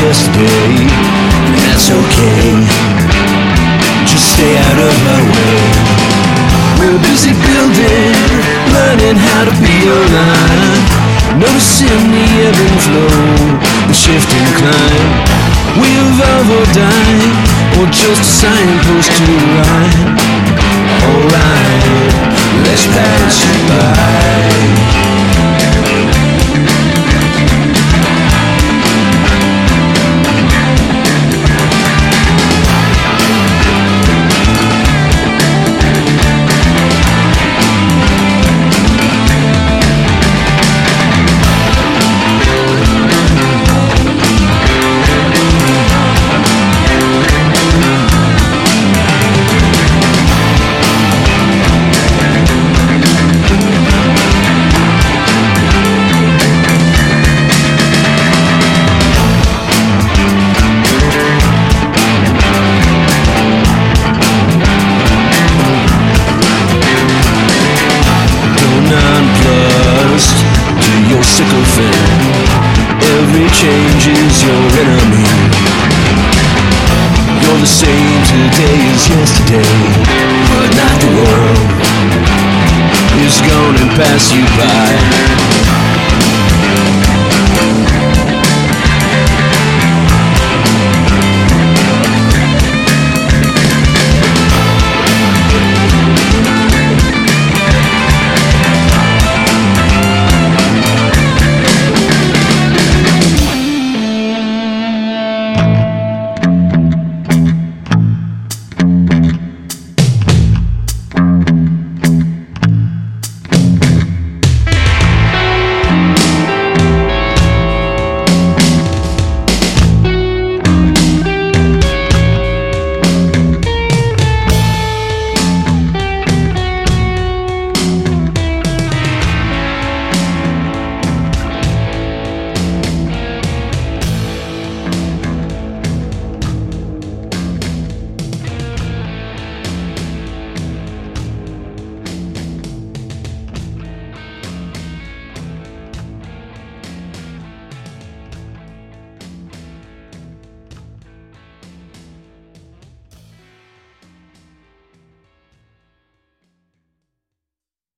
yesterday. That's okay. Just stay out of my way. We're busy building, learning how to be alive. Noticing the ebb and flow, the shift and climb. We evolve or die, or just a signpost to ride. Alright, let's pass it by. Nonplussed to your sycophant. Every change is your enemy. You're the same today as yesterday, but not the world is gonna pass you by.